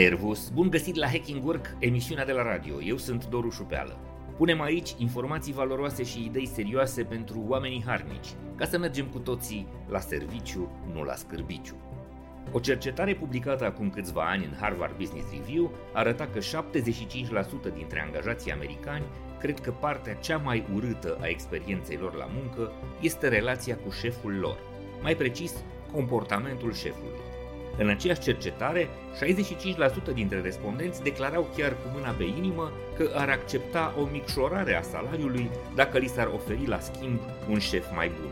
Servus! Bun găsit la Hacking Work, emisiunea de la radio. Eu sunt Doru Șupeală. Punem aici informații valoroase și idei serioase pentru oamenii harnici, ca să mergem cu toții la serviciu, nu la scârbiciu. O cercetare publicată acum câțiva ani în Harvard Business Review arăta că 75% dintre angajații americani cred că partea cea mai urâtă a experienței lor la muncă este relația cu șeful lor, mai precis, comportamentul șefului. În aceeași cercetare, 65% dintre respondenți declarau chiar cu mâna pe inimă că ar accepta o micșorare a salariului dacă li s-ar oferi la schimb un șef mai bun.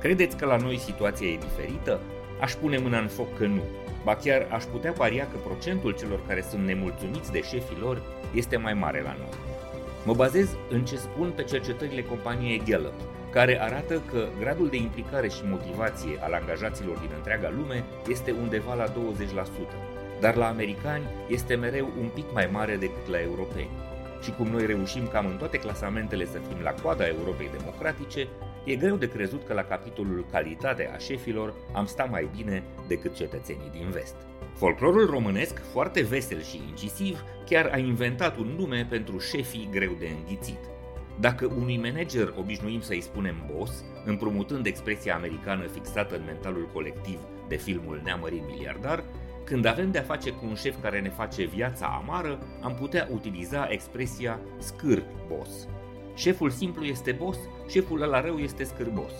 Credeți că la noi situația e diferită? Aș pune mâna în foc că nu. Ba chiar aș putea paria că procentul celor care sunt nemulțumiți de șefii lor este mai mare la noi. Mă bazez în ce spun pe cercetările companiei Gallup, care arată că gradul de implicare și motivație al angajaților din întreaga lume este undeva la 20%, dar la americani este mereu un pic mai mare decât la europeni. Și cum noi reușim cam în toate clasamentele să fim la coada Europei democratice, e greu de crezut că la capitolul calitate a șefilor am sta mai bine decât cetățenii din vest. Folclorul românesc, foarte vesel și incisiv, chiar a inventat un nume pentru șefii greu de înghițit – dacă unui manager obișnuim să-i spunem boss, împrumutând expresia americană fixată în mentalul colectiv de filmul Neamărit miliardar, când avem de-a face cu un șef care ne face viața amară, am putea utiliza expresia scâr boss. Șeful simplu este boss, șeful ăla rău este scârbos.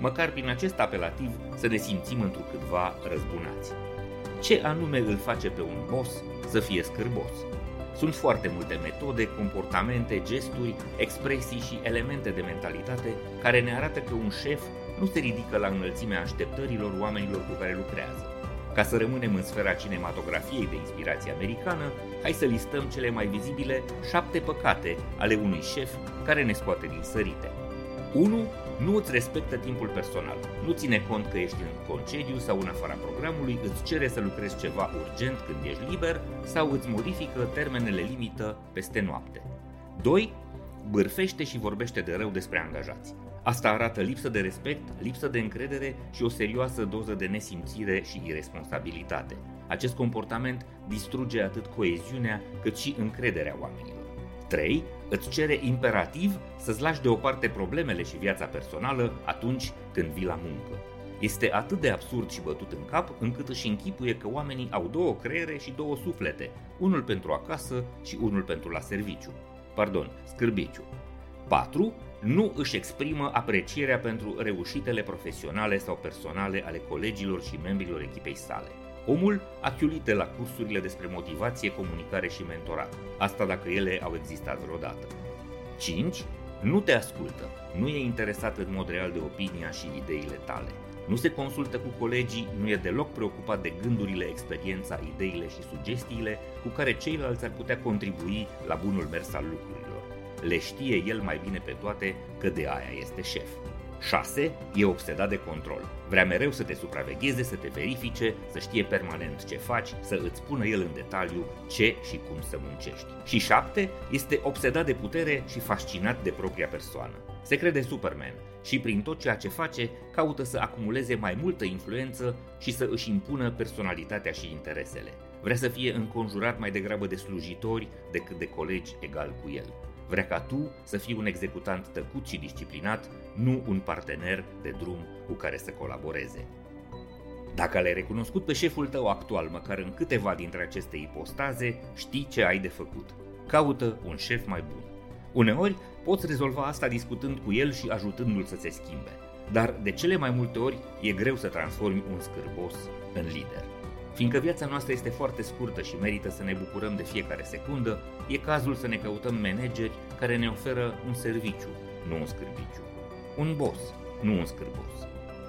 Măcar prin acest apelativ să ne simțim întrucâtva răzbunați. Ce anume îl face pe un boss să fie scârbos? Sunt foarte multe metode, comportamente, gesturi, expresii și elemente de mentalitate care ne arată că un șef nu se ridică la înălțimea așteptărilor oamenilor cu care lucrează. Ca să rămânem în sfera cinematografiei de inspirație americană, hai să listăm cele mai vizibile șapte păcate ale unui șef care ne scoate din sărite. 1 nu îți respectă timpul personal, nu ține cont că ești în concediu sau în afara programului, îți cere să lucrezi ceva urgent când ești liber sau îți modifică termenele limită peste noapte. 2. Bârfește și vorbește de rău despre angajați. Asta arată lipsă de respect, lipsă de încredere și o serioasă doză de nesimțire și irresponsabilitate. Acest comportament distruge atât coeziunea cât și încrederea oamenilor. 3. Îți cere imperativ să-ți lași deoparte problemele și viața personală atunci când vii la muncă. Este atât de absurd și bătut în cap încât își închipuie că oamenii au două creiere și două suflete, unul pentru acasă și unul pentru la serviciu. Pardon, scârbiciu. 4. Nu își exprimă aprecierea pentru reușitele profesionale sau personale ale colegilor și membrilor echipei sale. Omul a chiulit de la cursurile despre motivație, comunicare și mentorat. Asta dacă ele au existat vreodată. 5. Nu te ascultă. Nu e interesat în mod real de opinia și ideile tale. Nu se consultă cu colegii, nu e deloc preocupat de gândurile, experiența, ideile și sugestiile cu care ceilalți ar putea contribui la bunul mers al lucrurilor. Le știe el mai bine pe toate că de aia este șef. 6. E obsedat de control. Vrea mereu să te supravegheze, să te verifice, să știe permanent ce faci, să îți spună el în detaliu ce și cum să muncești. Și 7. Este obsedat de putere și fascinat de propria persoană. Se crede Superman și prin tot ceea ce face caută să acumuleze mai multă influență și să își impună personalitatea și interesele. Vrea să fie înconjurat mai degrabă de slujitori decât de colegi egal cu el. Vrea ca tu să fii un executant tăcut și disciplinat, nu un partener de drum cu care să colaboreze. Dacă l-ai recunoscut pe șeful tău actual, măcar în câteva dintre aceste ipostaze, știi ce ai de făcut. Caută un șef mai bun. Uneori, poți rezolva asta discutând cu el și ajutându-l să se schimbe. Dar de cele mai multe ori e greu să transformi un scârbos în lider. Fiindcă viața noastră este foarte scurtă și merită să ne bucurăm de fiecare secundă, e cazul să ne căutăm manageri care ne oferă un serviciu, nu un scârbiciu. Un boss, nu un scârbos.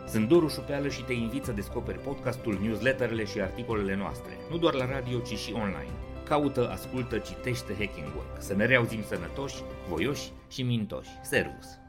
Sunt Doru Șupeală și te invit să descoperi podcastul, newsletterele și articolele noastre, nu doar la radio, ci și online. Caută, ascultă, citește Hacking Work. Să ne reauzim sănătoși, voioși și mintoși. Servus!